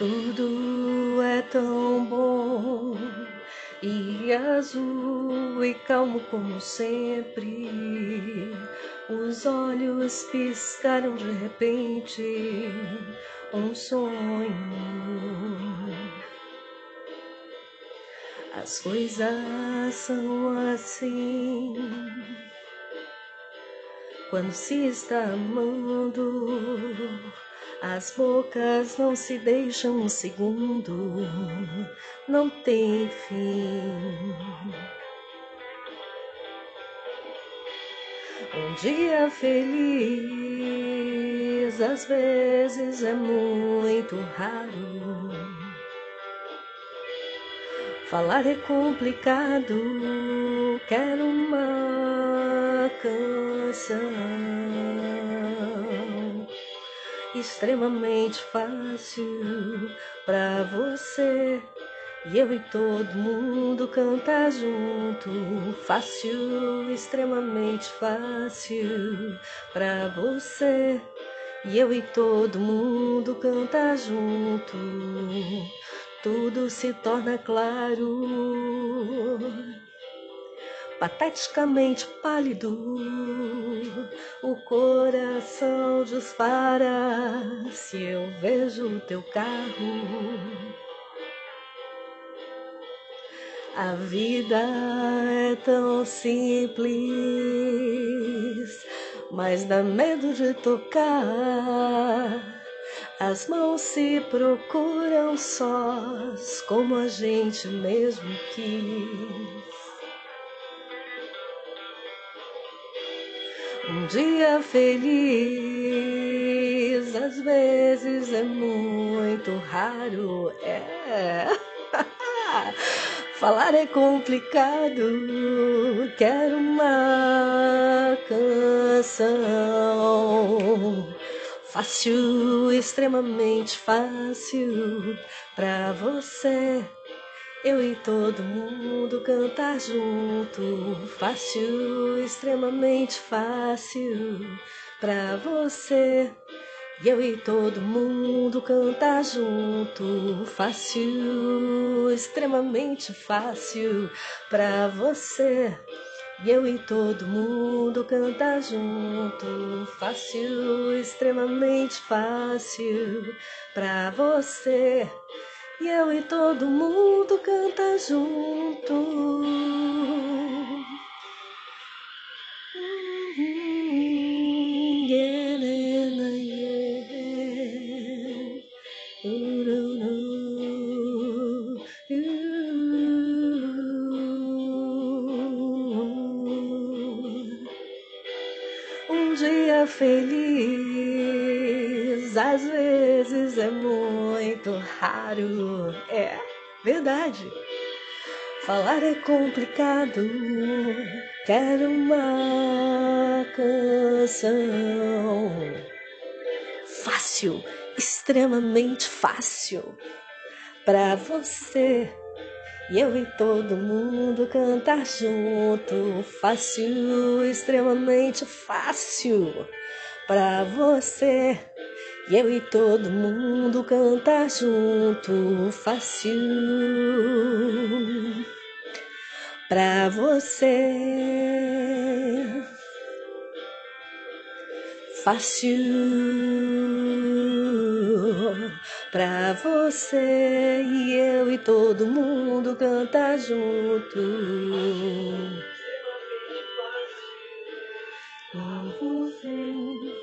Tudo é tão bom e azul e calmo como sempre. Os olhos piscaram de repente, um sonho. As coisas são assim. Quando se está amando, as bocas não se deixam um segundo, não tem fim. Um dia feliz às vezes é muito raro. Falar é complicado, quero uma canção extremamente fácil pra você. E eu e todo mundo cantar junto, fácil, extremamente fácil pra você. E eu e todo mundo cantar junto, tudo se torna claro pateticamente pálido, coração dispara se eu vejo o teu carro. A vida é tão simples, mas dá medo de tocar. As mãos se procuram sós, como a gente mesmo quis. Um dia feliz às vezes é muito raro, é. Falar é complicado, quero uma canção fácil, extremamente fácil pra você eu e todo mundo cantar junto, fácil, extremamente fácil pra você. Eu e todo mundo cantar junto, fácil, extremamente fácil pra você. Eu e todo mundo cantar junto, fácil, extremamente fácil pra você. E eu e todo mundo canta junto. Um dia feliz às vezes é muito raro. É verdade. Falar é complicado. Quero uma canção fácil, extremamente fácil para você. E eu e todo mundo cantar junto, fácil, extremamente fácil para você. E eu e todo mundo cantar junto, fácil. Pra você, fácil. Pra você e eu e todo mundo cantar junto. Pra você.